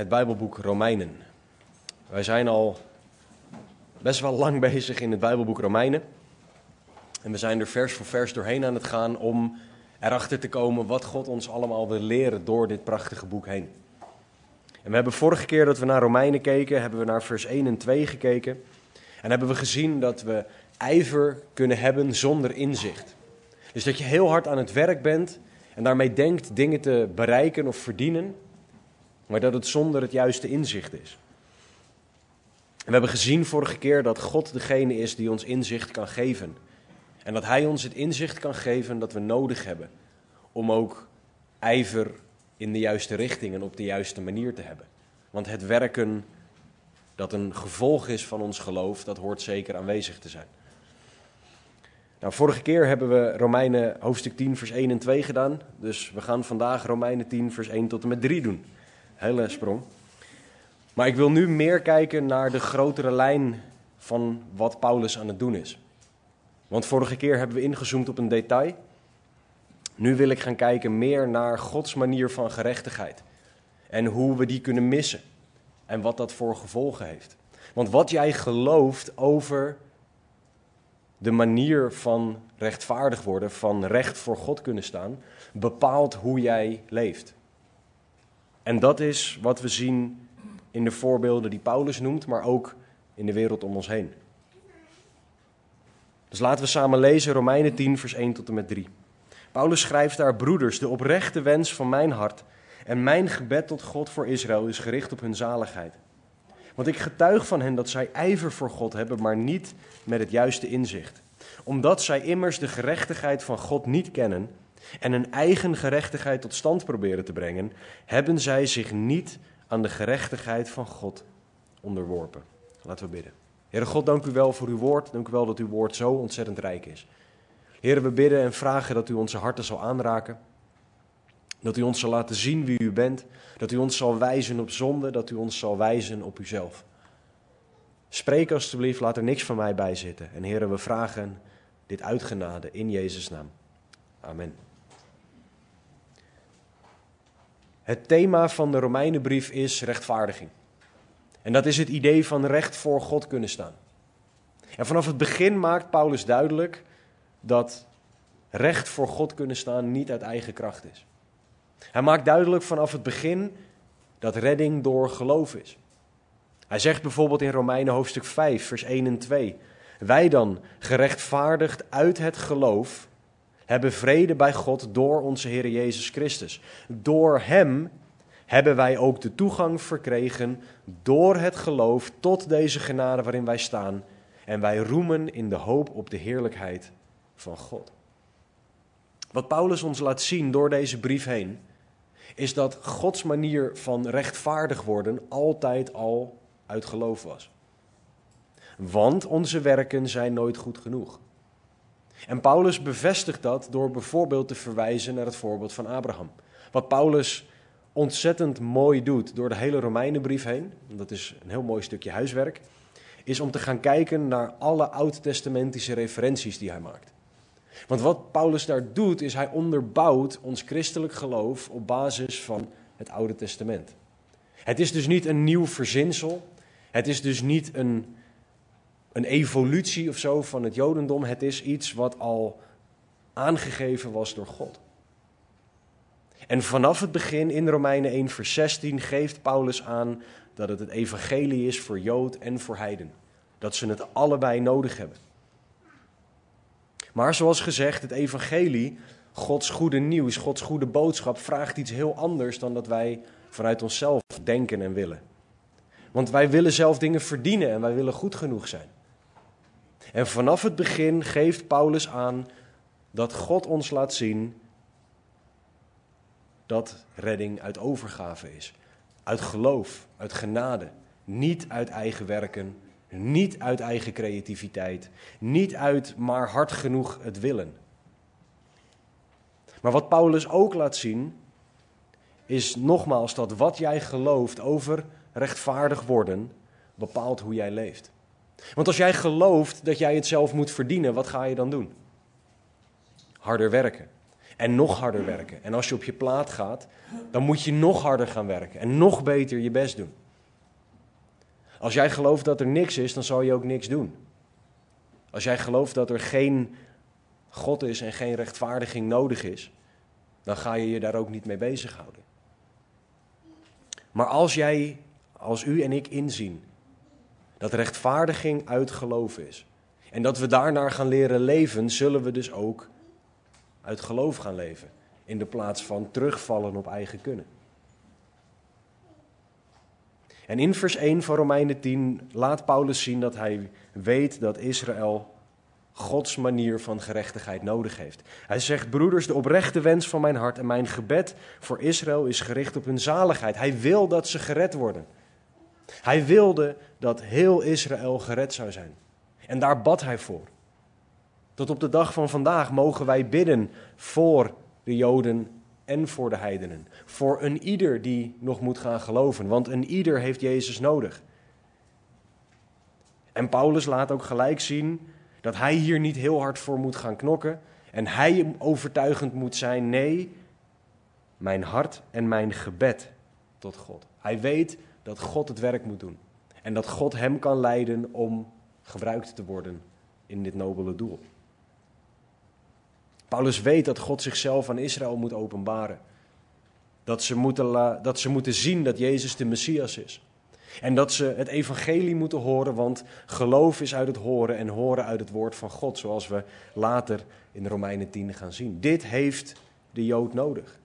het Bijbelboek Romeinen. Wij zijn al best wel lang bezig in het Bijbelboek Romeinen. En we zijn er vers voor vers doorheen aan het gaan om erachter te komen wat God ons allemaal wil leren door dit prachtige boek heen. En we hebben vorige keer dat we naar Romeinen keken, hebben we naar vers 1 en 2 gekeken. En hebben we gezien dat we ijver kunnen hebben zonder inzicht. Dus dat je heel hard aan het werk bent en daarmee denkt dingen te bereiken of verdienen, maar dat het zonder het juiste inzicht is. We hebben gezien vorige keer dat God degene is die ons inzicht kan geven. En dat Hij ons het inzicht kan geven dat we nodig hebben om ook ijver in de juiste richting en op de juiste manier te hebben. Want het werken dat een gevolg is van ons geloof, dat hoort zeker aanwezig te zijn. Nou, vorige keer hebben we Romeinen hoofdstuk 10, vers 1 en 2 gedaan. Dus we gaan vandaag Romeinen 10, vers 1 tot en met 3 doen. Hele sprong. Maar ik wil nu meer kijken naar de grotere lijn van wat Paulus aan het doen is. Want vorige keer hebben we ingezoomd op een detail. Nu wil ik gaan kijken meer naar Gods manier van gerechtigheid. En hoe we die kunnen missen. En wat dat voor gevolgen heeft. Want wat jij gelooft over de manier van rechtvaardig worden, van recht voor God kunnen staan, bepaalt hoe jij leeft. En dat is wat we zien in de voorbeelden die Paulus noemt, maar ook in de wereld om ons heen. Dus laten we samen lezen Romeinen 10, vers 1 tot en met 3. Paulus schrijft daar: Broeders, de oprechte wens van mijn hart en mijn gebed tot God voor Israël is gericht op hun zaligheid. Want ik getuig van hen dat zij ijver voor God hebben, maar niet met het juiste inzicht. Omdat zij immers de gerechtigheid van God niet kennen en een eigen gerechtigheid tot stand proberen te brengen, hebben zij zich niet aan de gerechtigheid van God onderworpen. Laten we bidden. Heere God, dank u wel voor uw woord. Dank u wel dat uw woord zo ontzettend rijk is. Heere, we bidden en vragen dat u onze harten zal aanraken. Dat u ons zal laten zien wie u bent. Dat u ons zal wijzen op zonde. Dat u ons zal wijzen op uzelf. Spreek alstublieft, laat er niks van mij bij zitten. En heren, we vragen dit uitgenade in Jezus' naam. Amen. Het thema van de Romeinenbrief is rechtvaardiging. En dat is het idee van recht voor God kunnen staan. En vanaf het begin maakt Paulus duidelijk dat recht voor God kunnen staan niet uit eigen kracht is. Hij maakt duidelijk vanaf het begin dat redding door geloof is. Hij zegt bijvoorbeeld in Romeinen hoofdstuk 5, vers 1 en 2: Wij dan, gerechtvaardigd uit het geloof, hebben vrede bij God door onze Heer Jezus Christus. Door Hem hebben wij ook de toegang verkregen door het geloof tot deze genade waarin wij staan. En wij roemen in de hoop op de heerlijkheid van God. Wat Paulus ons laat zien door deze brief heen, is dat Gods manier van rechtvaardig worden altijd al uit geloof was. Want onze werken zijn nooit goed genoeg. En Paulus bevestigt dat door bijvoorbeeld te verwijzen naar het voorbeeld van Abraham. Wat Paulus ontzettend mooi doet door de hele Romeinenbrief heen, dat is een heel mooi stukje huiswerk, is om te gaan kijken naar alle oud-testamentische referenties die hij maakt. Want wat Paulus daar doet, is hij onderbouwt ons christelijk geloof op basis van het Oude Testament. Het is dus niet een nieuw verzinsel. Het is dus niet een, een evolutie of zo van het Jodendom. Het is iets wat al aangegeven was door God. En vanaf het begin in Romeinen 1, vers 16 geeft Paulus aan dat het het evangelie is voor Jood en voor Heiden. Dat ze het allebei nodig hebben. Maar zoals gezegd, het evangelie, Gods goede nieuws, Gods goede boodschap, vraagt iets heel anders dan dat wij vanuit onszelf denken en willen. Want wij willen zelf dingen verdienen en wij willen goed genoeg zijn. En vanaf het begin geeft Paulus aan dat God ons laat zien dat redding uit overgave is. Uit geloof, uit genade. Niet uit eigen werken, niet uit eigen creativiteit, niet uit maar hard genoeg het willen. Maar wat Paulus ook laat zien, is nogmaals dat wat jij gelooft over rechtvaardig worden, bepaalt hoe jij leeft. Want als jij gelooft dat jij het zelf moet verdienen, wat ga je dan doen? Harder werken. En nog harder werken. En als je op je plaat gaat, dan moet je nog harder gaan werken. En nog beter je best doen. Als jij gelooft dat er niks is, dan zal je ook niks doen. Als jij gelooft dat er geen God is en geen rechtvaardiging nodig is, dan ga je je daar ook niet mee bezighouden. Maar als jij, als u en ik inzien dat rechtvaardiging uit geloof is en dat we daarnaar gaan leren leven, zullen we dus ook uit geloof gaan leven in de plaats van terugvallen op eigen kunnen. En in vers 1 van Romeinen 10 laat Paulus zien dat hij weet dat Israël Gods manier van gerechtigheid nodig heeft. Hij zegt: Broeders, de oprechte wens van mijn hart en mijn gebed voor Israël is gericht op hun zaligheid. Hij wil dat ze gered worden. Hij wilde dat heel Israël gered zou zijn. En daar bad hij voor. Tot op de dag van vandaag mogen wij bidden voor de Joden en voor de heidenen. Voor een ieder die nog moet gaan geloven, want een ieder heeft Jezus nodig. En Paulus laat ook gelijk zien dat hij hier niet heel hard voor moet gaan knokken en hij overtuigend moet zijn. Nee, mijn hart en mijn gebed tot God. Hij weet dat God het werk moet doen en dat God hem kan leiden om gebruikt te worden in dit nobele doel. Paulus weet dat God zichzelf aan Israël moet openbaren. Dat ze moeten, dat ze moeten zien dat Jezus de Messias is. En dat ze het evangelie moeten horen, want geloof is uit het horen en horen uit het woord van God, zoals we later in Romeinen 10 gaan zien. Dit heeft de Jood nodig.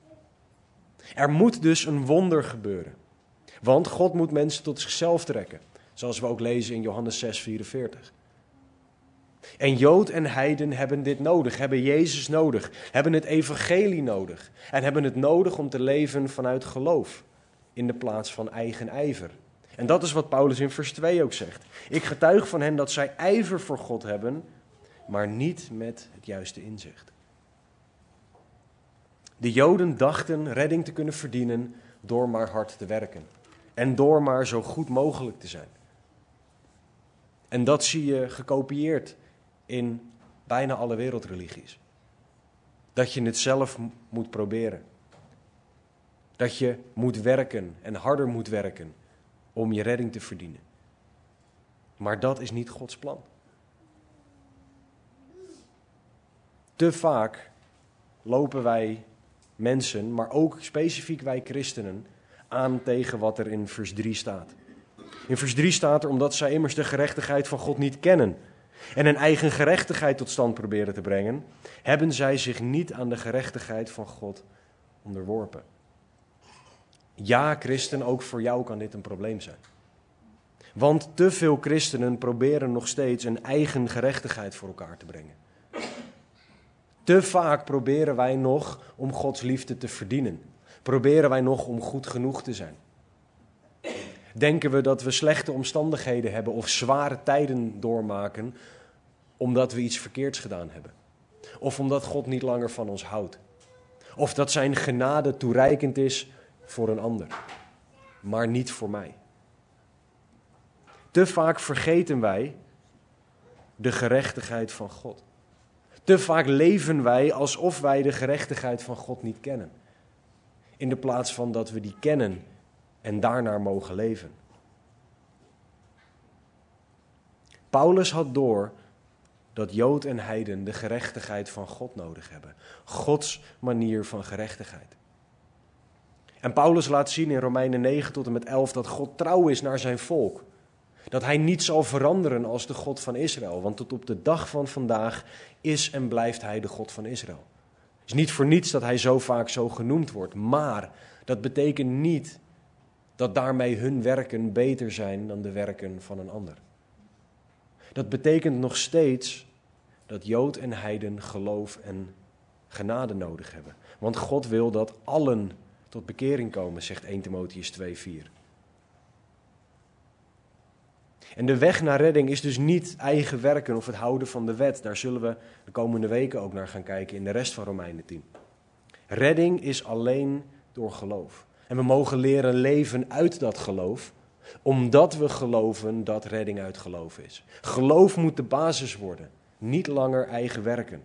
Er moet dus een wonder gebeuren. Want God moet mensen tot zichzelf trekken, zoals we ook lezen in Johannes 6, 44. En Jood en Heiden hebben dit nodig, hebben Jezus nodig, hebben het evangelie nodig en hebben het nodig om te leven vanuit geloof in de plaats van eigen ijver. En dat is wat Paulus in vers 2 ook zegt. Ik getuig van hen dat zij ijver voor God hebben, maar niet met het juiste inzicht. De Joden dachten redding te kunnen verdienen door maar hard te werken en door maar zo goed mogelijk te zijn. En dat zie je gekopieerd in bijna alle wereldreligies. Dat je het zelf moet proberen. Dat je moet werken en harder moet werken om je redding te verdienen. Maar dat is niet Gods plan. Te vaak lopen wij mensen, maar ook specifiek wij christenen, aan tegen wat er in vers 3 staat. In vers 3 staat er omdat zij immers de gerechtigheid van God niet kennen en een eigen gerechtigheid tot stand proberen te brengen, hebben zij zich niet aan de gerechtigheid van God onderworpen. Ja, christen, ook voor jou kan dit een probleem zijn. Want te veel christenen proberen nog steeds een eigen gerechtigheid voor elkaar te brengen. Te vaak proberen wij nog om Gods liefde te verdienen. Proberen wij nog om goed genoeg te zijn. Denken we dat we slechte omstandigheden hebben of zware tijden doormaken omdat we iets verkeerds gedaan hebben? Of omdat God niet langer van ons houdt? Of dat zijn genade toereikend is voor een ander, maar niet voor mij? Te vaak vergeten wij de gerechtigheid van God. Te vaak leven wij alsof wij de gerechtigheid van God niet kennen. In de plaats van dat we die kennen en daarnaar mogen leven. Paulus had door dat Jood en Heiden de gerechtigheid van God nodig hebben. Gods manier van gerechtigheid. En Paulus laat zien in Romeinen 9 tot en met 11 dat God trouw is naar zijn volk. Dat hij niet zal veranderen als de God van Israël. Want tot op de dag van vandaag is en blijft hij de God van Israël. Is niet voor niets dat hij zo vaak zo genoemd wordt. Maar dat betekent niet dat daarmee hun werken beter zijn dan de werken van een ander. Dat betekent nog steeds dat Jood en Heiden geloof en genade nodig hebben. Want God wil dat allen tot bekering komen, zegt 1 Timotheus 2:4. En de weg naar redding is dus niet eigen werken of het houden van de wet. Daar zullen we de komende weken ook naar gaan kijken in de rest van Romeinen 10. Redding is alleen door geloof. En we mogen leren leven uit dat geloof, omdat we geloven dat redding uit geloof is. Geloof moet de basis worden, niet langer eigen werken.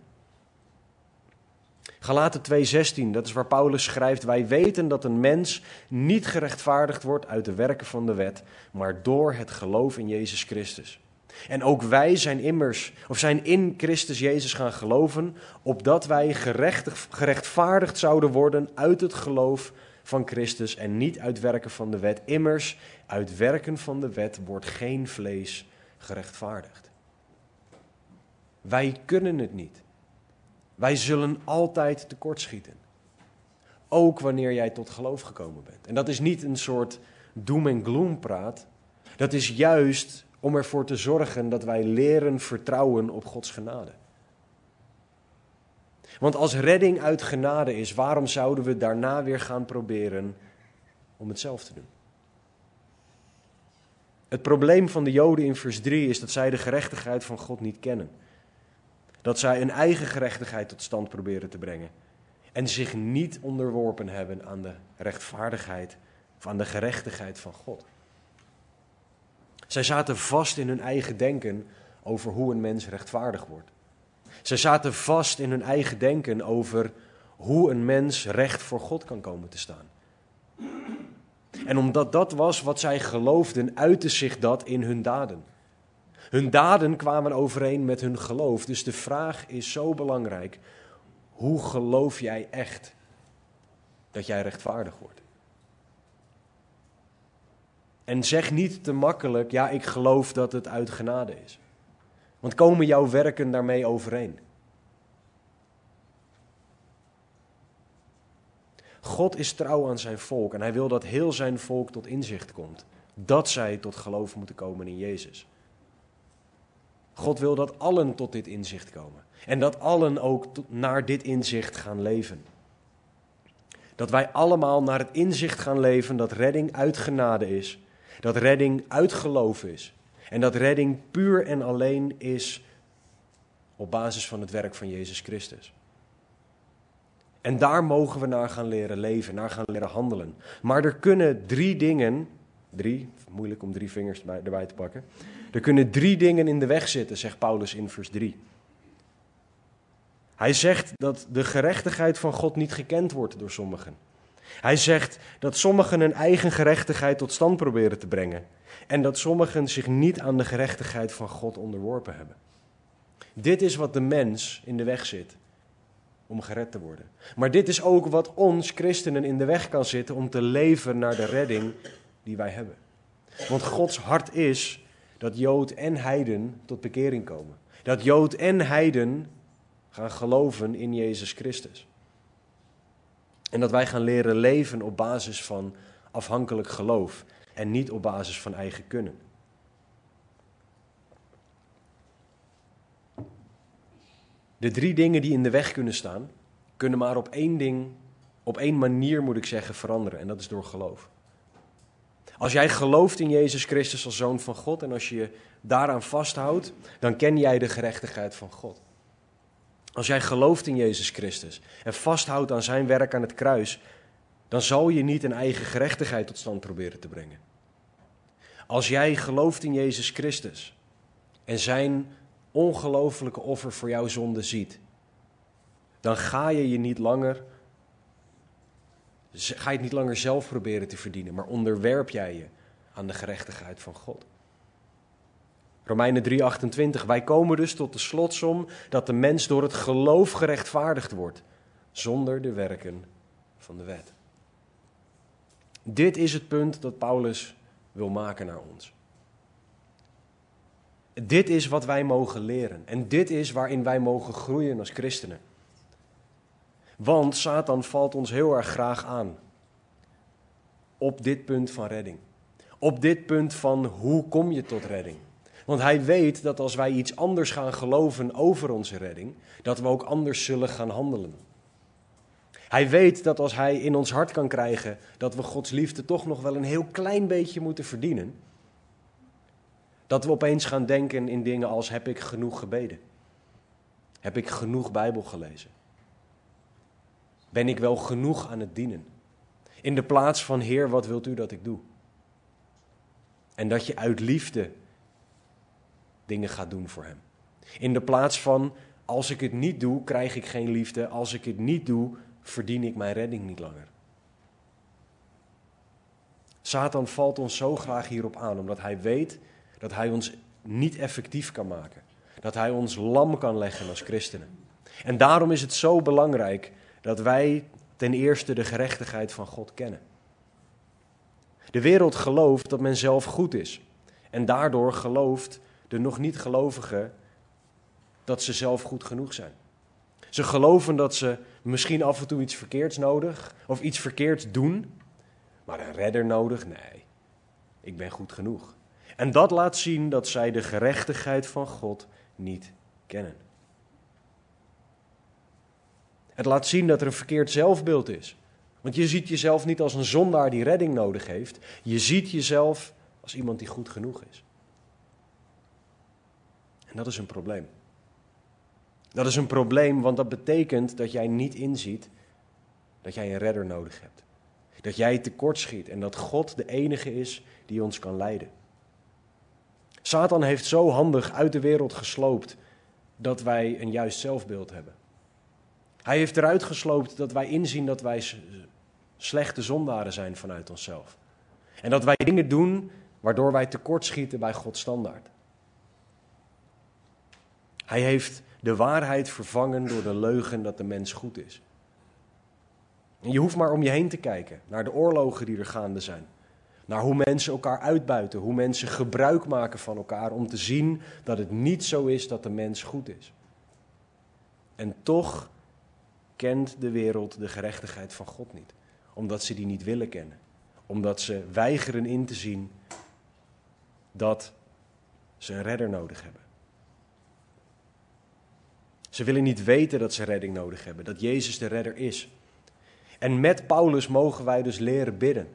Galaten 2:16, dat is waar Paulus schrijft: Wij weten dat een mens niet gerechtvaardigd wordt uit de werken van de wet, maar door het geloof in Jezus Christus. En ook wij zijn immers, of zijn in Christus Jezus gaan geloven, opdat wij gerechtvaardigd zouden worden uit het geloof van Christus en niet uit werken van de wet. Immers, uit werken van de wet wordt geen vlees gerechtvaardigd. Wij kunnen het niet. Wij zullen altijd tekortschieten. Ook wanneer jij tot geloof gekomen bent. En dat is niet een soort doom en gloom praat. Dat is juist om ervoor te zorgen dat wij leren vertrouwen op Gods genade. Want als redding uit genade is, waarom zouden we daarna weer gaan proberen om het zelf te doen? Het probleem van de Joden in vers 3 is dat zij de gerechtigheid van God niet kennen. Dat zij een eigen gerechtigheid tot stand proberen te brengen. En zich niet onderworpen hebben aan de rechtvaardigheid of aan de gerechtigheid van God. Zij zaten vast in hun eigen denken over hoe een mens rechtvaardig wordt. Zij zaten vast in hun eigen denken over hoe een mens recht voor God kan komen te staan. En omdat dat was wat zij geloofden, uitte zich dat in hun daden. Hun daden kwamen overeen met hun geloof. Dus de vraag is zo belangrijk: hoe geloof jij echt dat jij rechtvaardig wordt? En zeg niet te makkelijk: ja, ik geloof dat het uit genade is. Want komen jouw werken daarmee overeen? God is trouw aan zijn volk en hij wil dat heel zijn volk tot inzicht komt. Dat zij tot geloof moeten komen in Jezus. God wil dat allen tot dit inzicht komen. En dat allen ook naar dit inzicht gaan leven. Dat wij allemaal naar het inzicht gaan leven dat redding uit genade is. Dat redding uit geloof is. En dat redding puur en alleen is op basis van het werk van Jezus Christus. En daar mogen we naar gaan leren leven, naar gaan leren handelen. Maar er kunnen drie dingen, drie, moeilijk om drie vingers erbij te pakken. Er kunnen drie dingen in de weg zitten, zegt Paulus in vers 3. Hij zegt dat de gerechtigheid van God niet gekend wordt door sommigen. Hij zegt dat sommigen hun eigen gerechtigheid tot stand proberen te brengen. En dat sommigen zich niet aan de gerechtigheid van God onderworpen hebben. Dit is wat de mens in de weg zit om gered te worden. Maar dit is ook wat ons christenen in de weg kan zitten om te leven naar de redding die wij hebben. Want Gods hart is dat Jood en Heiden tot bekering komen. Dat Jood en Heiden gaan geloven in Jezus Christus. En dat wij gaan leren leven op basis van afhankelijk geloof en niet op basis van eigen kunnen. De drie dingen die in de weg kunnen staan, kunnen maar op één ding, op één manier moet ik zeggen, veranderen. En dat is door geloof. Als jij gelooft in Jezus Christus als zoon van God en als je je daaraan vasthoudt, dan ken jij de gerechtigheid van God. Als jij gelooft in Jezus Christus en vasthoudt aan zijn werk aan het kruis, dan zal je niet een eigen gerechtigheid tot stand proberen te brengen. Als jij gelooft in Jezus Christus en zijn ongelofelijke offer voor jouw zonde ziet, dan ga je je niet langer ga je het niet langer zelf proberen te verdienen, maar onderwerp jij je aan de gerechtigheid van God. Romeinen 3:28 Wij komen dus tot de slotsom dat de mens door het geloof gerechtvaardigd wordt, zonder de werken van de wet. Dit is het punt dat Paulus wil maken naar ons. Dit is wat wij mogen leren en dit is waarin wij mogen groeien als christenen. Want Satan valt ons heel erg graag aan. Op dit punt van redding. Op dit punt van hoe kom je tot redding. Want hij weet dat als wij iets anders gaan geloven over onze redding, dat we ook anders zullen gaan handelen. Hij weet dat als hij in ons hart kan krijgen dat we Gods liefde toch nog wel een heel klein beetje moeten verdienen, dat we opeens gaan denken in dingen als heb ik genoeg gebeden? Heb ik genoeg Bijbel gelezen? Ben ik wel genoeg aan het dienen? In de plaats van Heer, wat wilt u dat ik doe? En dat je uit liefde dingen gaat doen voor Hem. In de plaats van als ik het niet doe, krijg ik geen liefde. Als ik het niet doe, verdien ik mijn redding niet langer. Satan valt ons zo graag hierop aan, omdat hij weet dat hij ons niet effectief kan maken. Dat hij ons lam kan leggen als christenen. En daarom is het zo belangrijk dat wij ten eerste de gerechtigheid van God kennen. De wereld gelooft dat men zelf goed is. En daardoor gelooft de nog niet gelovigen dat ze zelf goed genoeg zijn. Ze geloven dat ze misschien af en toe iets verkeerds nodig of iets verkeerds doen, maar een redder nodig? Nee, ik ben goed genoeg. En dat laat zien dat zij de gerechtigheid van God niet kennen. Het laat zien dat er een verkeerd zelfbeeld is. Want je ziet jezelf niet als een zondaar die redding nodig heeft. Je ziet jezelf als iemand die goed genoeg is. En dat is een probleem. Dat is een probleem, want dat betekent dat jij niet inziet dat jij een redder nodig hebt. Dat jij tekortschiet en dat God de enige is die ons kan leiden. Satan heeft zo handig uit de wereld gesloopt dat wij een juist zelfbeeld hebben. Hij heeft eruit gesloopt dat wij inzien dat wij slechte zondaren zijn vanuit onszelf. En dat wij dingen doen waardoor wij tekortschieten bij Gods standaard. Hij heeft de waarheid vervangen door de leugen dat de mens goed is. En je hoeft maar om je heen te kijken naar de oorlogen die er gaande zijn. Naar hoe mensen elkaar uitbuiten, hoe mensen gebruik maken van elkaar om te zien dat het niet zo is dat de mens goed is. En toch kent de wereld de gerechtigheid van God niet, omdat ze die niet willen kennen. Omdat ze weigeren in te zien dat ze een redder nodig hebben. Ze willen niet weten dat ze redding nodig hebben, dat Jezus de redder is. En met Paulus mogen wij dus leren bidden.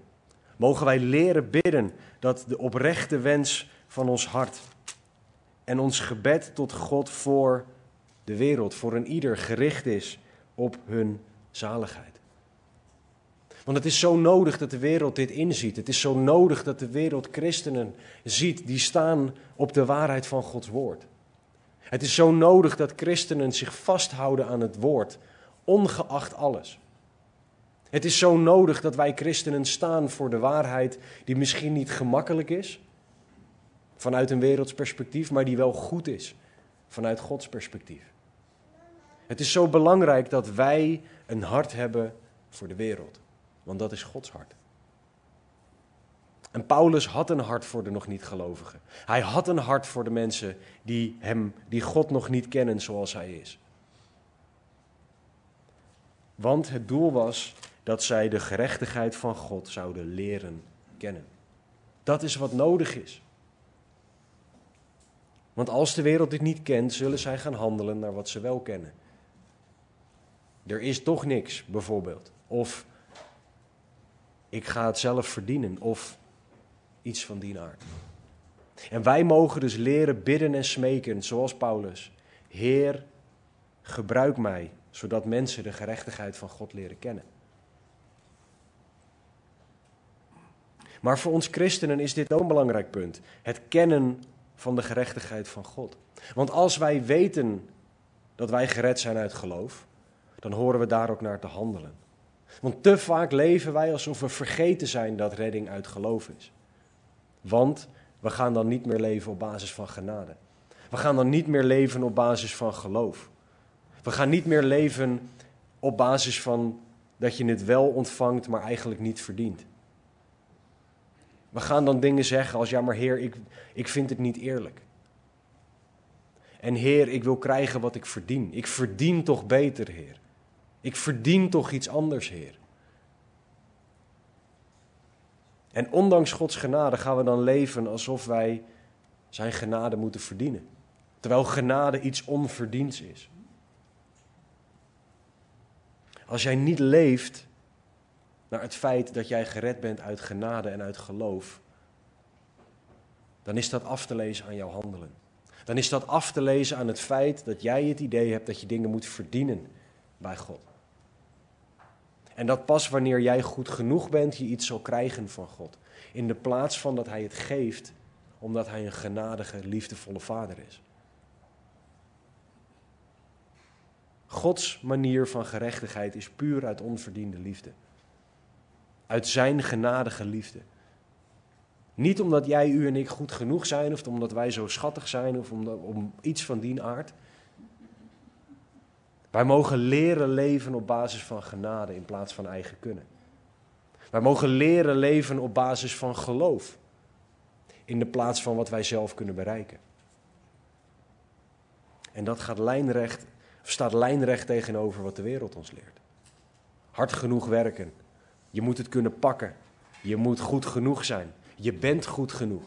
Mogen wij leren bidden dat de oprechte wens van ons hart en ons gebed tot God voor de wereld, voor een ieder gericht is op hun zaligheid. Want het is zo nodig dat de wereld dit inziet. Het is zo nodig dat de wereld christenen ziet die staan op de waarheid van Gods woord. Het is zo nodig dat christenen zich vasthouden aan het woord, ongeacht alles. Het is zo nodig dat wij christenen staan voor de waarheid die misschien niet gemakkelijk is, vanuit een werelds perspectief, maar die wel goed is, vanuit Gods perspectief. Het is zo belangrijk dat wij een hart hebben voor de wereld, want dat is Gods hart. En Paulus had een hart voor de nog niet gelovigen. Hij had een hart voor de mensen die hem, die God nog niet kennen zoals hij is. Want het doel was dat zij de gerechtigheid van God zouden leren kennen. Dat is wat nodig is. Want als de wereld dit niet kent, zullen zij gaan handelen naar wat ze wel kennen. Er is toch niks, bijvoorbeeld. Of ik ga het zelf verdienen. Of iets van die aard. En wij mogen dus leren bidden en smeken, zoals Paulus. Heer, gebruik mij, zodat mensen de gerechtigheid van God leren kennen. Maar voor ons christenen is dit ook een belangrijk punt. Het kennen van de gerechtigheid van God. Want als wij weten dat wij gered zijn uit geloof, dan horen we daar ook naar te handelen. Want te vaak leven wij alsof we vergeten zijn dat redding uit geloof is. Want we gaan dan niet meer leven op basis van genade. We gaan dan niet meer leven op basis van geloof. We gaan niet meer leven op basis van dat je het wel ontvangt, maar eigenlijk niet verdient. We gaan dan dingen zeggen als, ja maar Heer, ik, ik vind het niet eerlijk. En Heer, ik wil krijgen wat ik verdien. Ik verdien toch beter, Heer. Ik verdien toch iets anders, Heer. En ondanks Gods genade gaan we dan leven alsof wij Zijn genade moeten verdienen. Terwijl genade iets onverdiends is. Als jij niet leeft naar het feit dat jij gered bent uit genade en uit geloof, dan is dat af te lezen aan jouw handelen. Dan is dat af te lezen aan het feit dat jij het idee hebt dat je dingen moet verdienen bij God. En dat pas wanneer jij goed genoeg bent, je iets zal krijgen van God. In de plaats van dat Hij het geeft, omdat Hij een genadige, liefdevolle Vader is. Gods manier van gerechtigheid is puur uit onverdiende liefde. Uit Zijn genadige liefde. Niet omdat jij, u en ik goed genoeg zijn, of omdat wij zo schattig zijn, of om, om iets van die aard. Wij mogen leren leven op basis van genade in plaats van eigen kunnen. Wij mogen leren leven op basis van geloof in de plaats van wat wij zelf kunnen bereiken. En dat gaat lijnrecht, staat lijnrecht tegenover wat de wereld ons leert. Hard genoeg werken. Je moet het kunnen pakken. Je moet goed genoeg zijn. Je bent goed genoeg.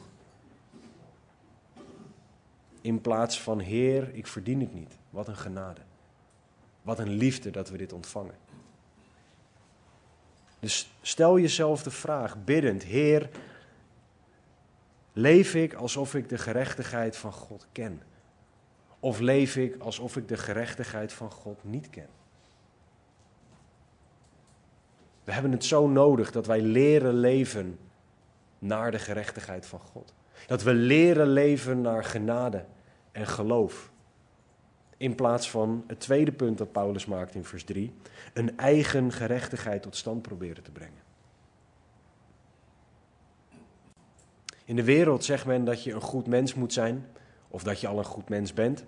In plaats van Heer, ik verdien het niet. Wat een genade. Wat een liefde dat we dit ontvangen. Dus stel jezelf de vraag, biddend, Heer, leef ik alsof ik de gerechtigheid van God ken? Of leef ik alsof ik de gerechtigheid van God niet ken? We hebben het zo nodig dat wij leren leven naar de gerechtigheid van God. Dat we leren leven naar genade en geloof. In plaats van het tweede punt dat Paulus maakt in vers 3, een eigen gerechtigheid tot stand proberen te brengen. In de wereld zegt men dat je een goed mens moet zijn, of dat je al een goed mens bent,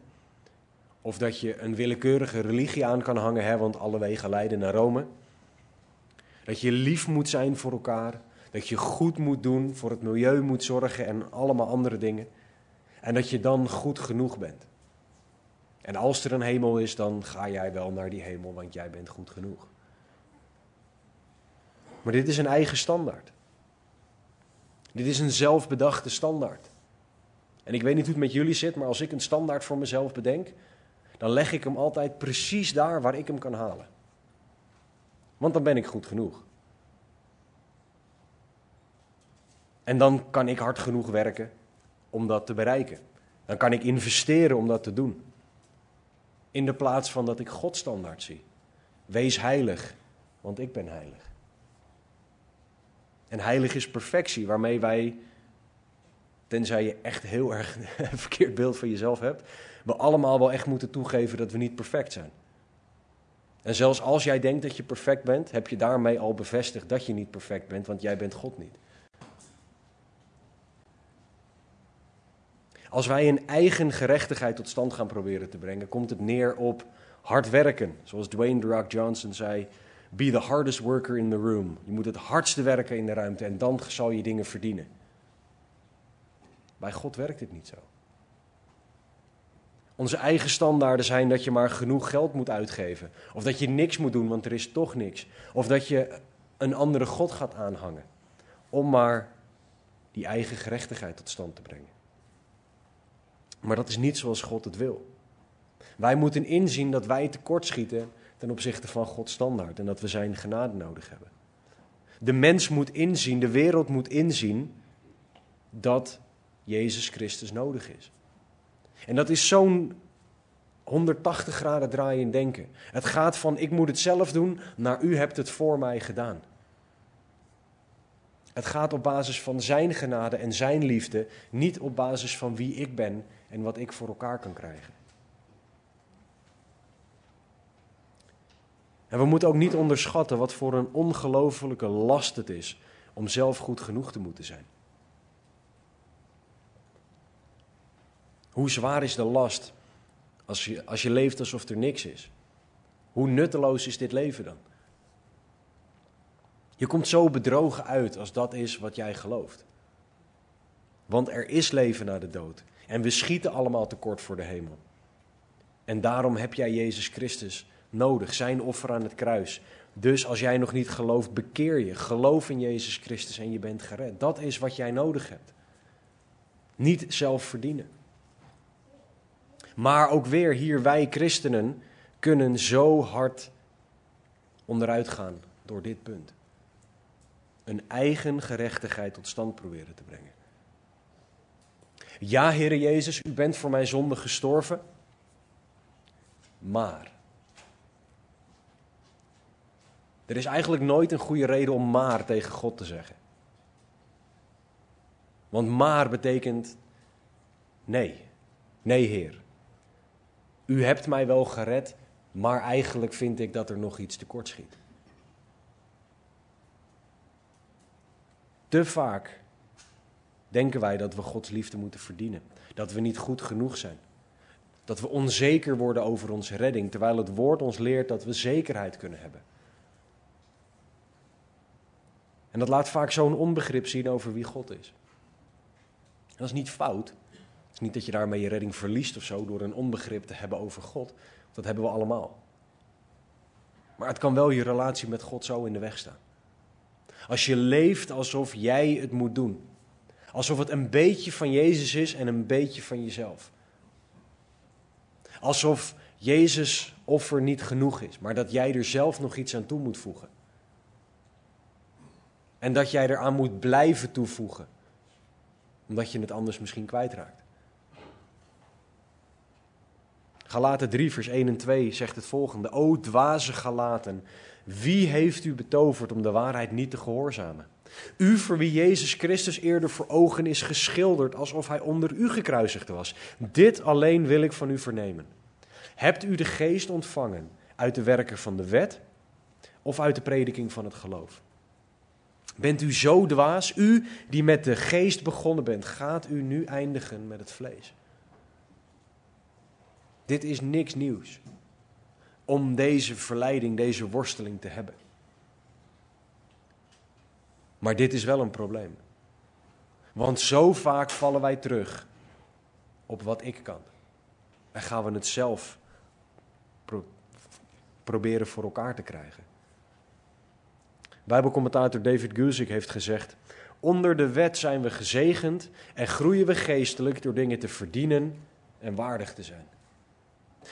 of dat je een willekeurige religie aan kan hangen, hè, want alle wegen leiden naar Rome. Dat je lief moet zijn voor elkaar, dat je goed moet doen, voor het milieu moet zorgen en allemaal andere dingen. En dat je dan goed genoeg bent. En als er een hemel is, dan ga jij wel naar die hemel, want jij bent goed genoeg. Maar dit is een eigen standaard. Dit is een zelfbedachte standaard. En ik weet niet hoe het met jullie zit, maar als ik een standaard voor mezelf bedenk, dan leg ik hem altijd precies daar waar ik hem kan halen. Want dan ben ik goed genoeg. En dan kan ik hard genoeg werken om dat te bereiken. Dan kan ik investeren om dat te doen. In de plaats van dat ik God standaard zie. Wees heilig, want ik ben heilig. En heilig is perfectie, waarmee wij, tenzij je echt heel erg een verkeerd beeld van jezelf hebt, we allemaal wel echt moeten toegeven dat we niet perfect zijn. En zelfs als jij denkt dat je perfect bent, heb je daarmee al bevestigd dat je niet perfect bent, want jij bent God niet. Als wij een eigen gerechtigheid tot stand gaan proberen te brengen, komt het neer op hard werken. Zoals Dwayne The Rock Johnson zei, be the hardest worker in the room. Je moet het hardste werken in de ruimte en dan zal je dingen verdienen. Bij God werkt het niet zo. Onze eigen standaarden zijn dat je maar genoeg geld moet uitgeven. Of dat je niks moet doen, want er is toch niks. Of dat je een andere God gaat aanhangen. Om maar die eigen gerechtigheid tot stand te brengen. Maar dat is niet zoals God het wil. Wij moeten inzien dat wij tekortschieten ten opzichte van Gods standaard en dat we zijn genade nodig hebben. De mens moet inzien, de wereld moet inzien dat Jezus Christus nodig is. En dat is zo'n 180 graden draai in denken. Het gaat van ik moet het zelf doen naar u hebt het voor mij gedaan. Het gaat op basis van zijn genade en zijn liefde, niet op basis van wie ik ben en wat ik voor elkaar kan krijgen. En we moeten ook niet onderschatten wat voor een ongelofelijke last het is om zelf goed genoeg te moeten zijn. Hoe zwaar is de last als je, als je leeft alsof er niks is? Hoe nutteloos is dit leven dan? Je komt zo bedrogen uit als dat is wat jij gelooft. Want er is leven na de dood. En we schieten allemaal tekort voor de hemel. En daarom heb jij Jezus Christus nodig, zijn offer aan het kruis. Dus als jij nog niet gelooft, bekeer je. Geloof in Jezus Christus en je bent gered. Dat is wat jij nodig hebt. Niet zelf verdienen. Maar ook weer hier, wij christenen kunnen zo hard onderuit gaan door dit punt. Een eigen gerechtigheid tot stand proberen te brengen. Ja, Heere Jezus, u bent voor mijn zonde gestorven, maar. Er is eigenlijk nooit een goede reden om maar tegen God te zeggen. Want maar betekent nee. Nee, Heer. U hebt mij wel gered, maar eigenlijk vind ik dat er nog iets tekort schiet. Te vaak denken wij dat we Gods liefde moeten verdienen. Dat we niet goed genoeg zijn. Dat we onzeker worden over onze redding, terwijl het woord ons leert dat we zekerheid kunnen hebben. En dat laat vaak zo'n onbegrip zien over wie God is. dat is niet fout. Het is niet dat je daarmee je redding verliest of zo door een onbegrip te hebben over God. Dat hebben we allemaal. Maar het kan wel je relatie met God zo in de weg staan. Als je leeft alsof jij het moet doen. Alsof het een beetje van Jezus is en een beetje van jezelf. Alsof Jezus offer niet genoeg is, maar dat jij er zelf nog iets aan toe moet voegen. En dat jij eraan moet blijven toevoegen, omdat je het anders misschien kwijtraakt. Galaten 3, vers 1 en 2 zegt het volgende: O dwaze Galaten, wie heeft u betoverd om de waarheid niet te gehoorzamen? U voor wie Jezus Christus eerder voor ogen is geschilderd alsof hij onder u gekruisigd was. Dit alleen wil ik van u vernemen. Hebt u de geest ontvangen uit de werken van de wet of uit de prediking van het geloof? Bent u zo dwaas, u die met de geest begonnen bent, gaat u nu eindigen met het vlees? Dit is niks nieuws om deze verleiding, deze worsteling te hebben. Maar dit is wel een probleem. Want zo vaak vallen wij terug op wat ik kan. En gaan we het zelf proberen voor elkaar te krijgen. Bijbelcommentator David Guzik heeft gezegd: Onder de wet zijn we gezegend en groeien we geestelijk door dingen te verdienen en waardig te zijn.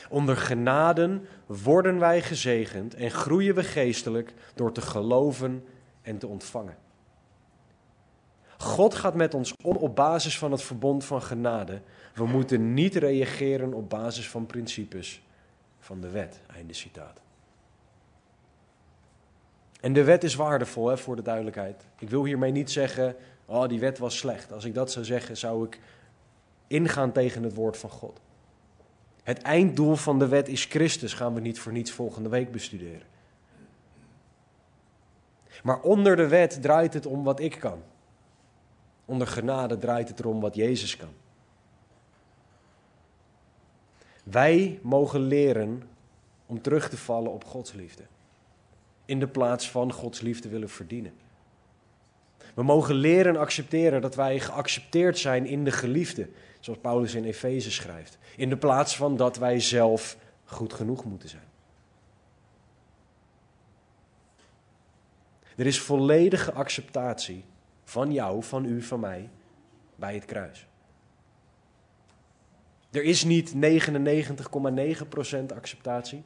Onder genaden worden wij gezegend en groeien we geestelijk door te geloven en te ontvangen. God gaat met ons om op basis van het verbond van genade. We moeten niet reageren op basis van principes van de wet. Einde citaat. En de wet is waardevol, hè, voor de duidelijkheid. Ik wil hiermee niet zeggen, oh, die wet was slecht. Als ik dat zou zeggen, zou ik ingaan tegen het woord van God. Het einddoel van de wet is Christus, gaan we niet voor niets volgende week bestuderen. Maar onder de wet draait het om wat ik kan. Onder genade draait het erom wat Jezus kan. Wij mogen leren om terug te vallen op Gods liefde. In de plaats van Gods liefde willen verdienen. We mogen leren accepteren dat wij geaccepteerd zijn in de geliefde, zoals Paulus in Efeze schrijft. In de plaats van dat wij zelf goed genoeg moeten zijn. Er is volledige acceptatie van jou, van u, van mij bij het kruis. Er is niet 99,9% acceptatie.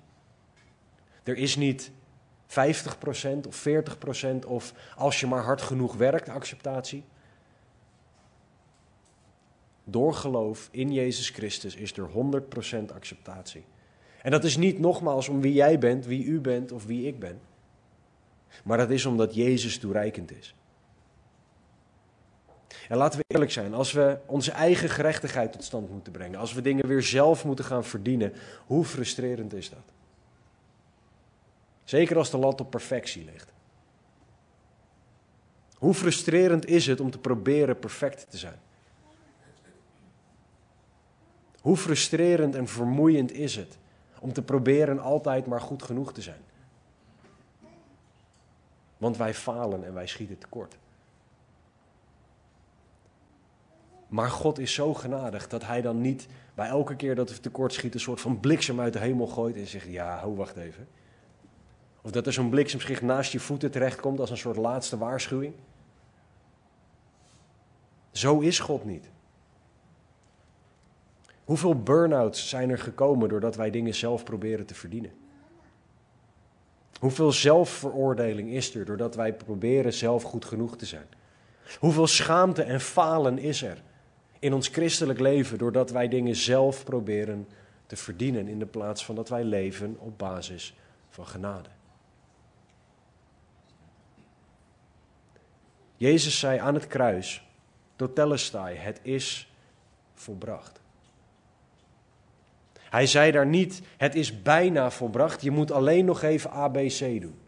Er is niet 50% of 40% of als je maar hard genoeg werkt acceptatie. Door geloof in Jezus Christus is er 100% acceptatie. En dat is niet nogmaals om wie jij bent, wie u bent of wie ik ben. Maar dat is omdat Jezus toereikend is. En laten we eerlijk zijn, als we onze eigen gerechtigheid tot stand moeten brengen, als we dingen weer zelf moeten gaan verdienen, hoe frustrerend is dat? Zeker als de lat op perfectie ligt. Hoe frustrerend is het om te proberen perfect te zijn? Hoe frustrerend en vermoeiend is het om te proberen altijd maar goed genoeg te zijn? Want wij falen en wij schieten tekort. Maar God is zo genadig dat hij dan niet bij elke keer dat we tekort schieten een soort van bliksem uit de hemel gooit en zegt, ja, ho, wacht even. Of dat er zo'n bliksemschicht naast je voeten terechtkomt als een soort laatste waarschuwing. Zo is God niet. Hoeveel burn-outs zijn er gekomen doordat wij dingen zelf proberen te verdienen? Hoeveel zelfveroordeling is er doordat wij proberen zelf goed genoeg te zijn? Hoeveel schaamte en falen is er in ons christelijk leven doordat wij dingen zelf proberen te verdienen in de plaats van dat wij leven op basis van genade? Jezus zei aan het kruis, Totelestai, het is volbracht. Hij zei daar niet, het is bijna volbracht, je moet alleen nog even ABC doen.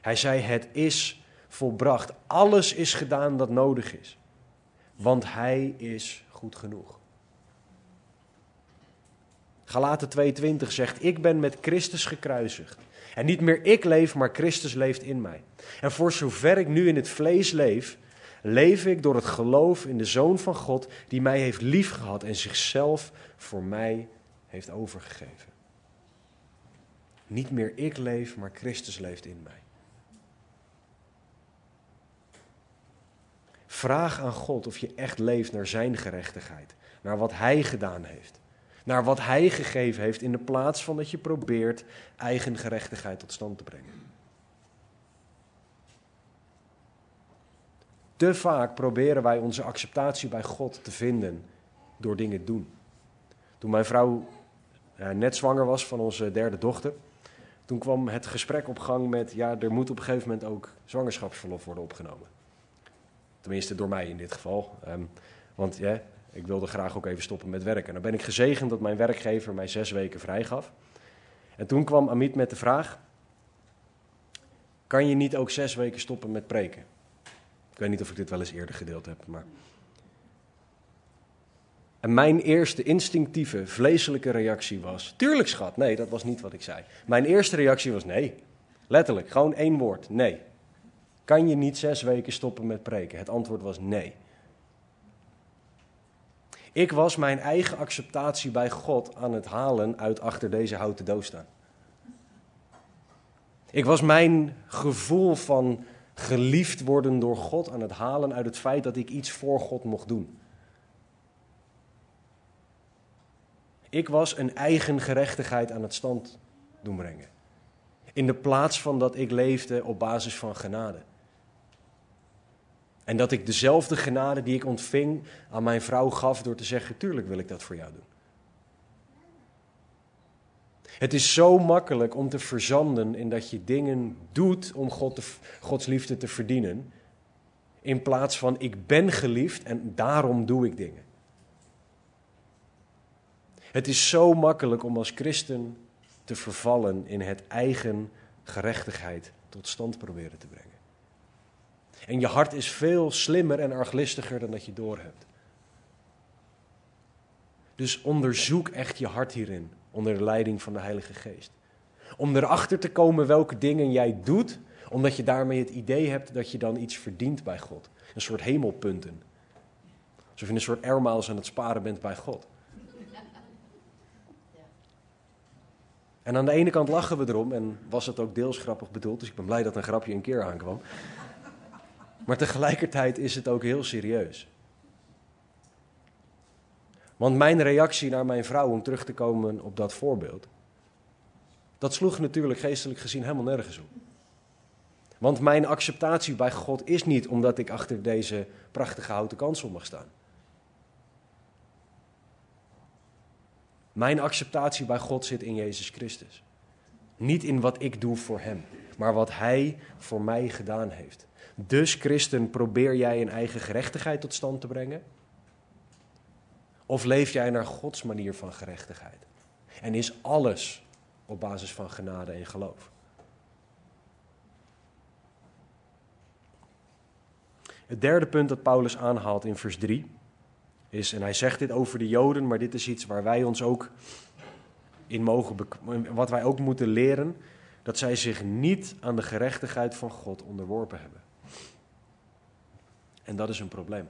Hij zei, het is volbracht. Alles is gedaan dat nodig is. Want hij is goed genoeg. Galaten 2:20 zegt: Ik ben met Christus gekruisigd. En niet meer ik leef, maar Christus leeft in mij. En voor zover ik nu in het vlees leef, leef ik door het geloof in de Zoon van God, die mij heeft liefgehad en zichzelf voor mij heeft overgegeven. Niet meer ik leef, maar Christus leeft in mij. Vraag aan God of je echt leeft naar Zijn gerechtigheid, naar wat Hij gedaan heeft, naar wat Hij gegeven heeft, in de plaats van dat je probeert eigen gerechtigheid tot stand te brengen. Te vaak proberen wij onze acceptatie bij God te vinden door dingen te doen. Toen mijn vrouw net zwanger was van onze derde dochter, toen kwam het gesprek op gang met, ja, er moet op een gegeven moment ook zwangerschapsverlof worden opgenomen. Tenminste, door mij in dit geval. Ehm, want ja, ik wilde graag ook even stoppen met werken. Dan ben ik gezegend dat mijn werkgever mij zes weken vrij gaf. En toen kwam Amit met de vraag: Kan je niet ook zes weken stoppen met preken? Ik weet niet of ik dit wel eens eerder gedeeld heb, maar. En mijn eerste instinctieve, vleeselijke reactie was: Tuurlijk, schat. Nee, dat was niet wat ik zei. Mijn eerste reactie was: Nee. Letterlijk, gewoon één woord: Nee. Kan je niet zes weken stoppen met preken? Het antwoord was nee. Ik was mijn eigen acceptatie bij God aan het halen uit achter deze houten doos staan. Ik was mijn gevoel van geliefd worden door God aan het halen uit het feit dat ik iets voor God mocht doen. Ik was een eigen gerechtigheid aan het stand doen brengen. In de plaats van dat ik leefde op basis van genade. En dat ik dezelfde genade die ik ontving aan mijn vrouw gaf door te zeggen: Tuurlijk wil ik dat voor jou doen. Het is zo makkelijk om te verzanden in dat je dingen doet om God te, Gods liefde te verdienen. In plaats van ik ben geliefd en daarom doe ik dingen. Het is zo makkelijk om als christen te vervallen in het eigen gerechtigheid tot stand proberen te brengen. En je hart is veel slimmer en arglistiger dan dat je doorhebt. Dus onderzoek echt je hart hierin, onder de leiding van de Heilige Geest. Om erachter te komen welke dingen jij doet, omdat je daarmee het idee hebt dat je dan iets verdient bij God. Een soort hemelpunten. Alsof je een soort airmiles aan het sparen bent bij God. En aan de ene kant lachen we erom en was het ook deels grappig bedoeld, dus ik ben blij dat een grapje een keer aankwam. Maar tegelijkertijd is het ook heel serieus. Want mijn reactie naar mijn vrouw, om terug te komen op dat voorbeeld, dat sloeg natuurlijk geestelijk gezien helemaal nergens op. Want mijn acceptatie bij God is niet omdat ik achter deze prachtige houten kansel mag staan. Mijn acceptatie bij God zit in Jezus Christus. Niet in wat ik doe voor Hem, maar wat Hij voor mij gedaan heeft. Dus, christen, probeer jij een eigen gerechtigheid tot stand te brengen? Of leef jij naar Gods manier van gerechtigheid? En is alles op basis van genade en geloof? Het derde punt dat Paulus aanhaalt in vers 3 is, en hij zegt dit over de Joden, maar dit is iets waar wij ons ook in mogen, wat wij ook moeten leren, dat zij zich niet aan de gerechtigheid van God onderworpen hebben. En dat is een probleem.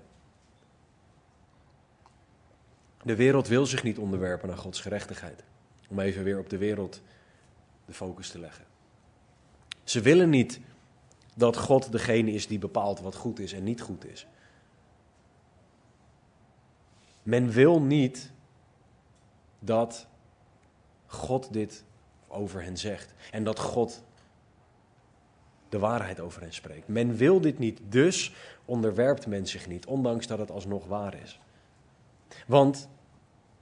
De wereld wil zich niet onderwerpen aan Gods gerechtigheid. Om even weer op de wereld de focus te leggen. Ze willen niet dat God degene is die bepaalt wat goed is en niet goed is. Men wil niet dat God dit over hen zegt. En dat God de waarheid over hen spreekt. Men wil dit niet, dus onderwerpt men zich niet, ondanks dat het alsnog waar is. Want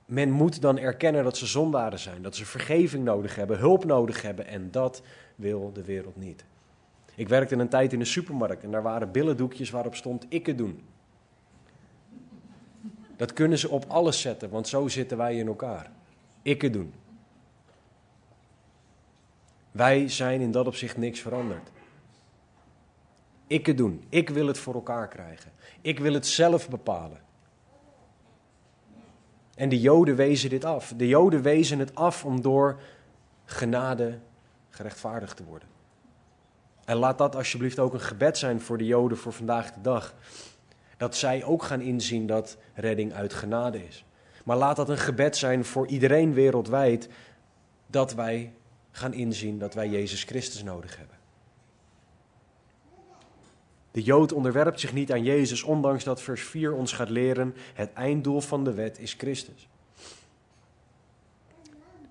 men moet dan erkennen dat ze zondaren zijn, dat ze vergeving nodig hebben, hulp nodig hebben en dat wil de wereld niet. Ik werkte een tijd in de supermarkt en daar waren billendoekjes waarop stond ikke doen. Dat kunnen ze op alles zetten, want zo zitten wij in elkaar. Ikke doen. Wij zijn in dat opzicht niks veranderd. Ikke doen. Ik wil het voor elkaar krijgen. Ik wil het zelf bepalen. En de Joden wezen dit af. De Joden wezen het af om door genade gerechtvaardigd te worden. En laat dat alsjeblieft ook een gebed zijn voor de Joden voor vandaag de dag. Dat zij ook gaan inzien dat redding uit genade is. Maar laat dat een gebed zijn voor iedereen wereldwijd. Dat wij gaan inzien dat wij Jezus Christus nodig hebben. De Jood onderwerpt zich niet aan Jezus, ondanks dat vers 4 ons gaat leren: het einddoel van de wet is Christus.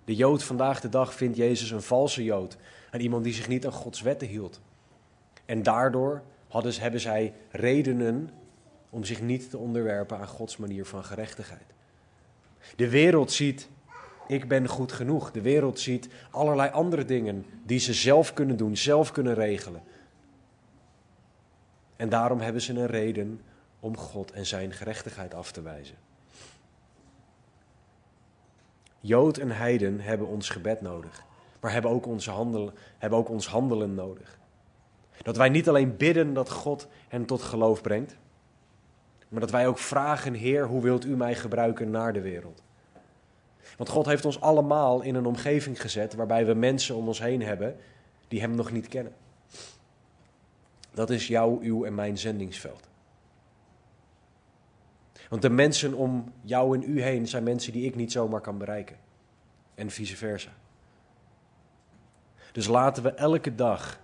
De Jood vandaag de dag vindt Jezus een valse Jood, en iemand die zich niet aan Gods wetten hield. En daardoor hadden, hebben zij redenen om zich niet te onderwerpen aan Gods manier van gerechtigheid. De wereld ziet, ik ben goed genoeg. De wereld ziet allerlei andere dingen die ze zelf kunnen doen, zelf kunnen regelen. En daarom hebben ze een reden om God en zijn gerechtigheid af te wijzen. Jood en heiden hebben ons gebed nodig, maar hebben ook, onze handelen, hebben ook ons handelen nodig. Dat wij niet alleen bidden dat God hen tot geloof brengt, maar dat wij ook vragen, Heer, hoe wilt u mij gebruiken naar de wereld? Want God heeft ons allemaal in een omgeving gezet waarbij we mensen om ons heen hebben die Hem nog niet kennen. Dat is jouw, uw en mijn zendingsveld. Want de mensen om jou en u heen zijn mensen die ik niet zomaar kan bereiken. En vice versa. Dus laten we elke dag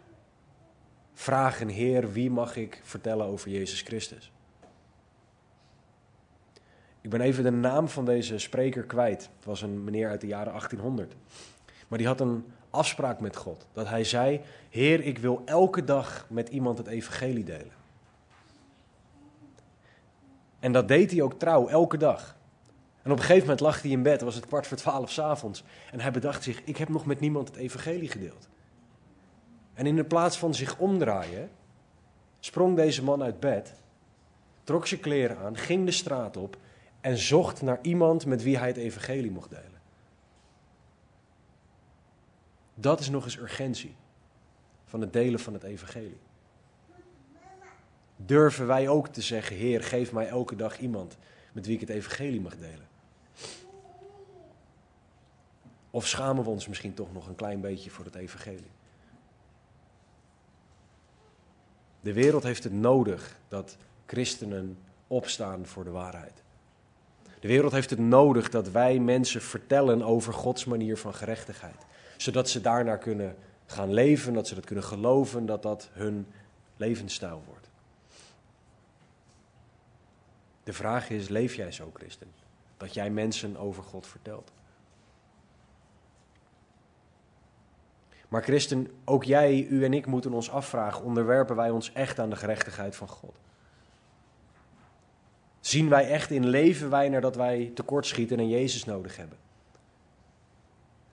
vragen, Heer, wie mag ik vertellen over Jezus Christus? Ik ben even de naam van deze spreker kwijt. Het was een meneer uit de jaren 1800. Maar die had een afspraak met God. Dat hij zei: Heer, ik wil elke dag met iemand het evangelie delen. En dat deed hij ook trouw, elke dag. En op een gegeven moment lag hij in bed, was het kwart voor twaalf s'avonds. En hij bedacht zich: Ik heb nog met niemand het evangelie gedeeld. En in de plaats van zich omdraaien, sprong deze man uit bed, trok zijn kleren aan, ging de straat op en zocht naar iemand met wie hij het evangelie mocht delen. Dat is nog eens urgentie van het delen van het evangelie. Durven wij ook te zeggen, Heer, geef mij elke dag iemand met wie ik het evangelie mag delen? Of schamen we ons misschien toch nog een klein beetje voor het evangelie? De wereld heeft het nodig dat christenen opstaan voor de waarheid. De wereld heeft het nodig dat wij mensen vertellen over Gods manier van gerechtigheid zodat ze daarnaar kunnen gaan leven, dat ze dat kunnen geloven, dat dat hun levensstijl wordt. De vraag is, leef jij zo, christen? Dat jij mensen over God vertelt. Maar christen, ook jij, u en ik moeten ons afvragen, onderwerpen wij ons echt aan de gerechtigheid van God? Zien wij echt in, leven wij naar dat wij tekortschieten en Jezus nodig hebben?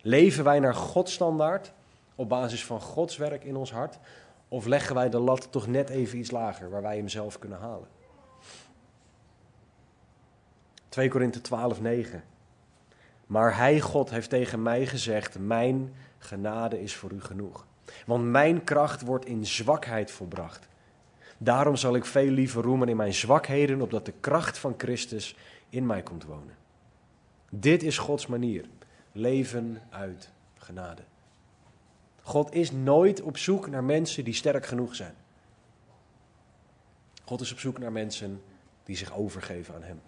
Leven wij naar Gods standaard op basis van Gods werk in ons hart? Of leggen wij de lat toch net even iets lager, waar wij hem zelf kunnen halen? 2 Korinthe 12, 9. Maar hij, God, heeft tegen mij gezegd: Mijn genade is voor u genoeg. Want mijn kracht wordt in zwakheid volbracht. Daarom zal ik veel liever roemen in mijn zwakheden, opdat de kracht van Christus in mij komt wonen. Dit is Gods manier leven uit genade. God is nooit op zoek naar mensen die sterk genoeg zijn. God is op zoek naar mensen die zich overgeven aan Hem.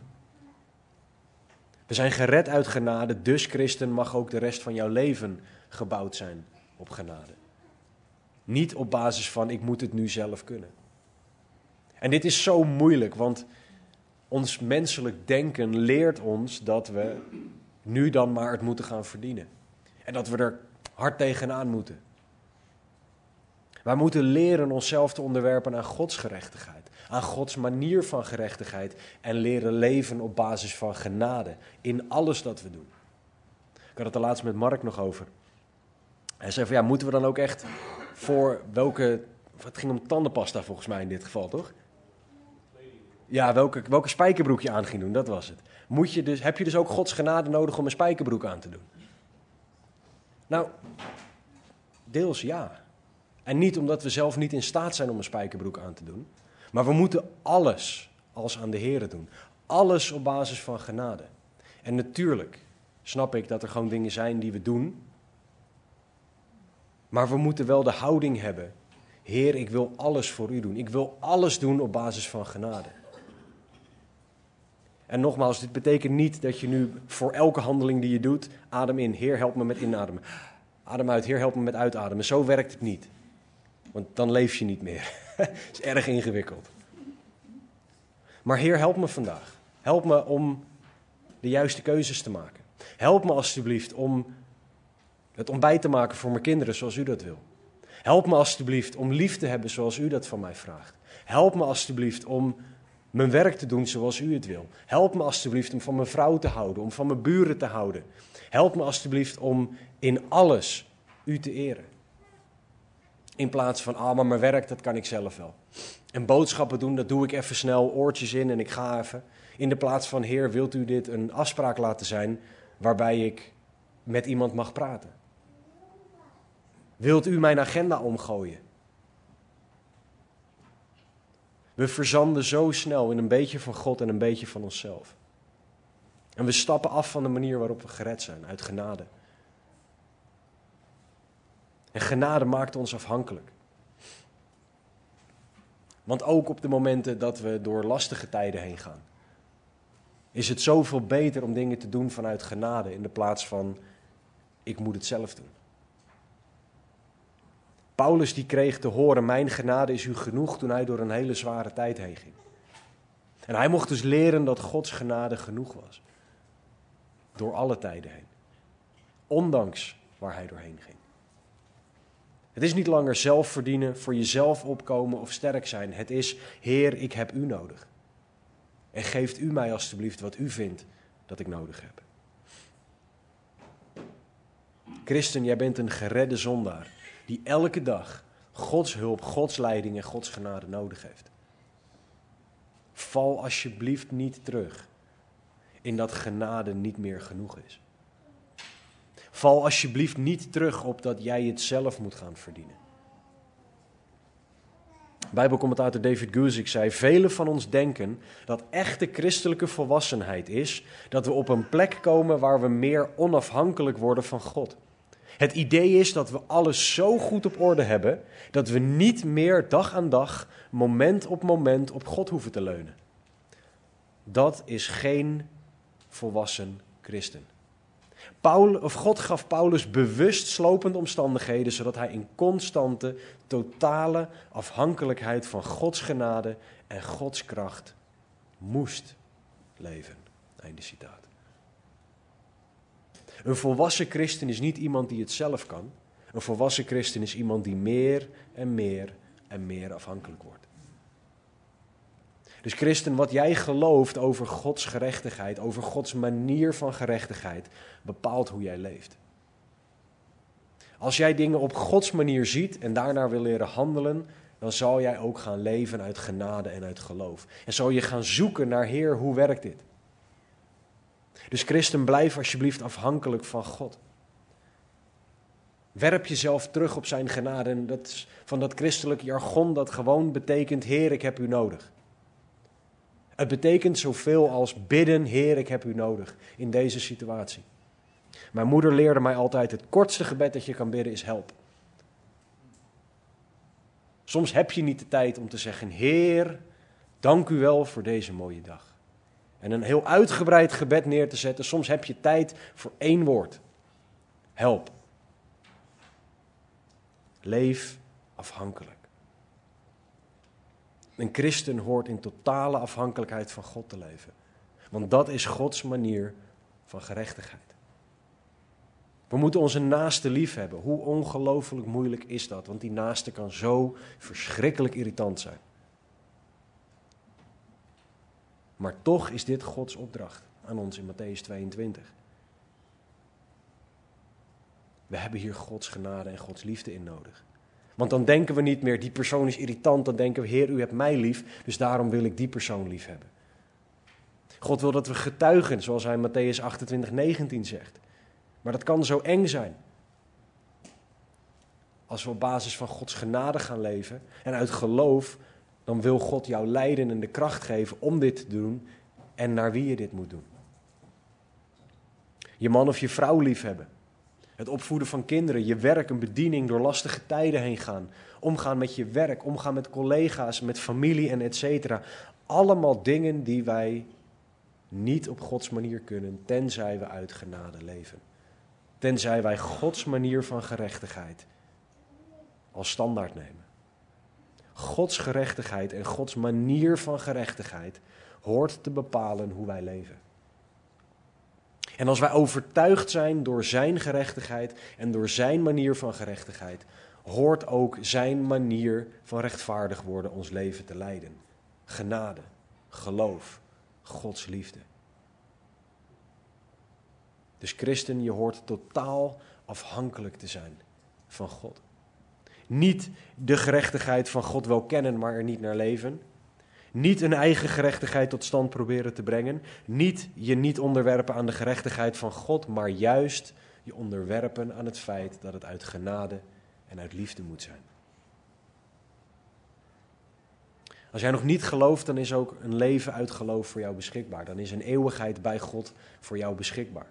We zijn gered uit genade, dus christen mag ook de rest van jouw leven gebouwd zijn op genade. Niet op basis van ik moet het nu zelf kunnen. En dit is zo moeilijk, want ons menselijk denken leert ons dat we nu dan maar het moeten gaan verdienen. En dat we er hard tegenaan moeten. Wij moeten leren onszelf te onderwerpen aan Gods gerechtigheid, aan Gods manier van gerechtigheid en leren leven op basis van genade in alles dat we doen. Ik had het er laatst met Mark nog over. Hij zei van ja, moeten we dan ook echt voor welke, het ging om tandenpasta volgens mij in dit geval toch? Ja, welke, welke spijkerbroek je aan ging doen, dat was het. Moet je dus, heb je dus ook Gods genade nodig om een spijkerbroek aan te doen? Nou, deels ja. En niet omdat we zelf niet in staat zijn om een spijkerbroek aan te doen. Maar we moeten alles als aan de Here doen. Alles op basis van genade. En natuurlijk snap ik dat er gewoon dingen zijn die we doen. Maar we moeten wel de houding hebben. Heer, ik wil alles voor u doen. Ik wil alles doen op basis van genade. En nogmaals, dit betekent niet dat je nu voor elke handeling die je doet, adem in. Heer, help me met inademen. Adem uit. Heer, help me met uitademen. Zo werkt het niet. Want dan leef je niet meer. Het is erg ingewikkeld. Maar Heer, help me vandaag. Help me om de juiste keuzes te maken. Help me alstublieft om het ontbijt te maken voor mijn kinderen zoals u dat wil. Help me alstublieft om lief te hebben zoals u dat van mij vraagt. Help me alstublieft om mijn werk te doen zoals u het wil. Help me alstublieft om van mijn vrouw te houden, om van mijn buren te houden. Help me alstublieft om in alles u te eren. In plaats van, ah, maar mijn werk, dat kan ik zelf wel. En boodschappen doen, dat doe ik even snel, oortjes in en ik ga even. In de plaats van, Heer, wilt u dit een afspraak laten zijn waarbij ik met iemand mag praten? Wilt u mijn agenda omgooien? We verzanden zo snel in een beetje van God en een beetje van onszelf. En we stappen af van de manier waarop we gered zijn, uit genade. En genade maakt ons afhankelijk. Want ook op de momenten dat we door lastige tijden heen gaan, is het zoveel beter om dingen te doen vanuit genade in de plaats van ik moet het zelf doen. Paulus die kreeg te horen, mijn genade is u genoeg toen hij door een hele zware tijd heen ging. En hij mocht dus leren dat Gods genade genoeg was. Door alle tijden heen. Ondanks waar hij doorheen ging. Het is niet langer zelf verdienen, voor jezelf opkomen of sterk zijn. Het is, Heer, ik heb u nodig. En geeft u mij alstublieft wat u vindt dat ik nodig heb. Christen, jij bent een geredde zondaar die elke dag Gods hulp, Gods leiding en Gods genade nodig heeft. Val alsjeblieft niet terug in dat genade niet meer genoeg is. Val alsjeblieft niet terug op dat jij het zelf moet gaan verdienen. Bijbelcommentator David Guzik zei: Velen van ons denken dat echte christelijke volwassenheid is dat we op een plek komen waar we meer onafhankelijk worden van God. Het idee is dat we alles zo goed op orde hebben dat we niet meer dag aan dag, moment op moment op God hoeven te leunen. Dat is geen volwassen christen. Paul, of God gaf Paulus bewust slopende omstandigheden, zodat hij in constante, totale afhankelijkheid van Gods genade en Gods kracht moest leven. Einde citaat. Een volwassen christen is niet iemand die het zelf kan. Een volwassen christen is iemand die meer en meer en meer afhankelijk wordt. Dus christen, wat jij gelooft over Gods gerechtigheid, over Gods manier van gerechtigheid, bepaalt hoe jij leeft. Als jij dingen op Gods manier ziet en daarnaar wil leren handelen, dan zal jij ook gaan leven uit genade en uit geloof. En zal je gaan zoeken naar Heer, hoe werkt dit? Dus christen, blijf alsjeblieft afhankelijk van God. Werp jezelf terug op zijn genade en dat, van dat christelijke jargon dat gewoon betekent, Heer, ik heb u nodig. Het betekent zoveel als bidden, Heer, ik heb u nodig in deze situatie. Mijn moeder leerde mij altijd, het kortste gebed dat je kan bidden is help. Soms heb je niet de tijd om te zeggen, Heer, dank u wel voor deze mooie dag en een heel uitgebreid gebed neer te zetten. Soms heb je tijd voor één woord. Help. Leef afhankelijk. Een christen hoort in totale afhankelijkheid van God te leven. Want dat is Gods manier van gerechtigheid. We moeten onze naaste lief hebben. Hoe ongelooflijk moeilijk is dat? Want die naaste kan zo verschrikkelijk irritant zijn. Maar toch is dit Gods opdracht aan ons in Matthäus 22. We hebben hier Gods genade en Gods liefde in nodig. Want dan denken we niet meer, die persoon is irritant. Dan denken we, Heer, u hebt mij lief, dus daarom wil ik die persoon lief hebben. God wil dat we getuigen, zoals hij in Matthäus 28, 19 zegt. Maar dat kan zo eng zijn. Als we op basis van Gods genade gaan leven en uit geloof, dan wil God jou leiden en de kracht geven om dit te doen en naar wie je dit moet doen. Je man of je vrouw liefhebben. Het opvoeden van kinderen, je werk, een bediening, door lastige tijden heen gaan. Omgaan met je werk, omgaan met collega's, met familie en et cetera. Allemaal dingen die wij niet op Gods manier kunnen, tenzij we uit genade leven. Tenzij wij Gods manier van gerechtigheid als standaard nemen. Gods gerechtigheid en Gods manier van gerechtigheid hoort te bepalen hoe wij leven. En als wij overtuigd zijn door Zijn gerechtigheid en door Zijn manier van gerechtigheid, hoort ook Zijn manier van rechtvaardig worden ons leven te leiden. Genade, geloof, Gods liefde. Dus christen, je hoort totaal afhankelijk te zijn van God. Niet de gerechtigheid van God wel kennen, maar er niet naar leven. Niet een eigen gerechtigheid tot stand proberen te brengen. Niet je niet onderwerpen aan de gerechtigheid van God, maar juist je onderwerpen aan het feit dat het uit genade en uit liefde moet zijn. Als jij nog niet gelooft, dan is ook een leven uit geloof voor jou beschikbaar. Dan is een eeuwigheid bij God voor jou beschikbaar.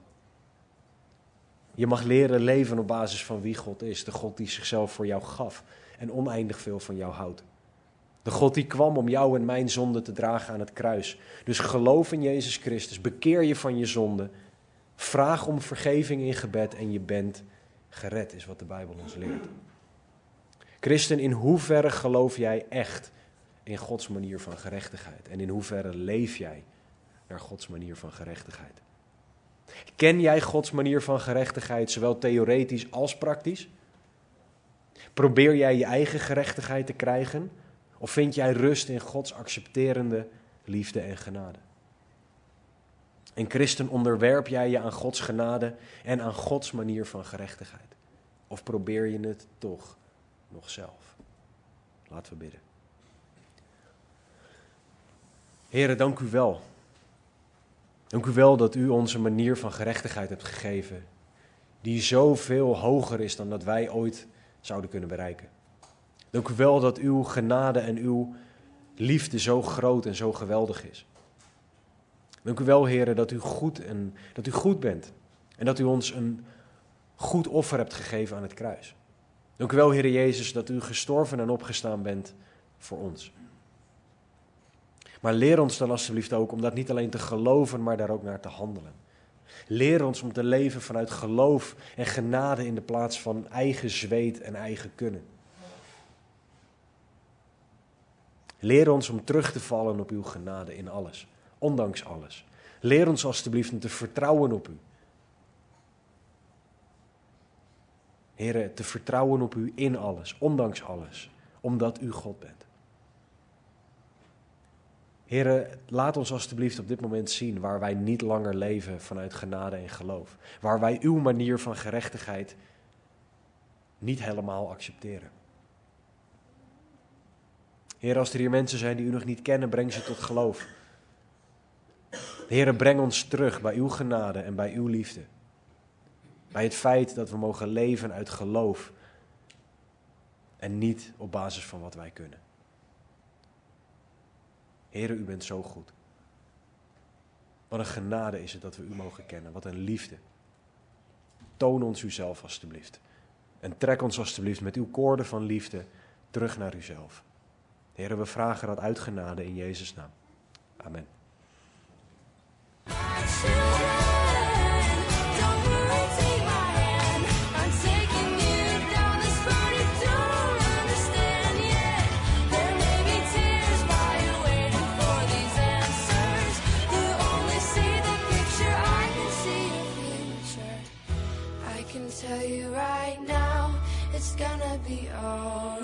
Je mag leren leven op basis van wie God is. De God die zichzelf voor jou gaf en oneindig veel van jou houdt. De God die kwam om jou en mijn zonde te dragen aan het kruis. Dus geloof in Jezus Christus, bekeer je van je zonde, vraag om vergeving in gebed en je bent gered, is wat de Bijbel ons leert. Christen, in hoeverre geloof jij echt in Gods manier van gerechtigheid? En in hoeverre leef jij naar Gods manier van gerechtigheid? Ken jij Gods manier van gerechtigheid, zowel theoretisch als praktisch? Probeer jij je eigen gerechtigheid te krijgen? Of vind jij rust in Gods accepterende liefde en genade? En christen, onderwerp jij je aan Gods genade en aan Gods manier van gerechtigheid? Of probeer je het toch nog zelf? Laten we bidden. Heren, dank u wel Dank u wel dat u onze manier van gerechtigheid hebt gegeven, die zoveel hoger is dan dat wij ooit zouden kunnen bereiken. Dank u wel dat uw genade en uw liefde zo groot en zo geweldig is. Dank u wel, heren, dat u goed, en, dat u goed bent en dat u ons een goed offer hebt gegeven aan het kruis. Dank u wel, Heer Jezus, dat u gestorven en opgestaan bent voor ons. Maar leer ons dan alsjeblieft ook om dat niet alleen te geloven, maar daar ook naar te handelen. Leer ons om te leven vanuit geloof en genade in de plaats van eigen zweet en eigen kunnen. Leer ons om terug te vallen op uw genade in alles, ondanks alles. Leer ons alstublieft om te vertrouwen op u. Heren, te vertrouwen op u in alles, ondanks alles, omdat u God bent. Heren, laat ons alstublieft op dit moment zien waar wij niet langer leven vanuit genade en geloof. Waar wij uw manier van gerechtigheid niet helemaal accepteren. Heer, als er hier mensen zijn die u nog niet kennen, breng ze tot geloof. Heer, breng ons terug bij uw genade en bij uw liefde. Bij het feit dat we mogen leven uit geloof en niet op basis van wat wij kunnen. Heren, u bent zo goed. Wat een genade is het dat we u mogen kennen. Wat een liefde. Toon ons uzelf alstublieft. En trek ons alstublieft met uw koorden van liefde terug naar uzelf. Heren, we vragen dat uit genade in Jezus' naam. Amen. tell you right now, it's gonna be all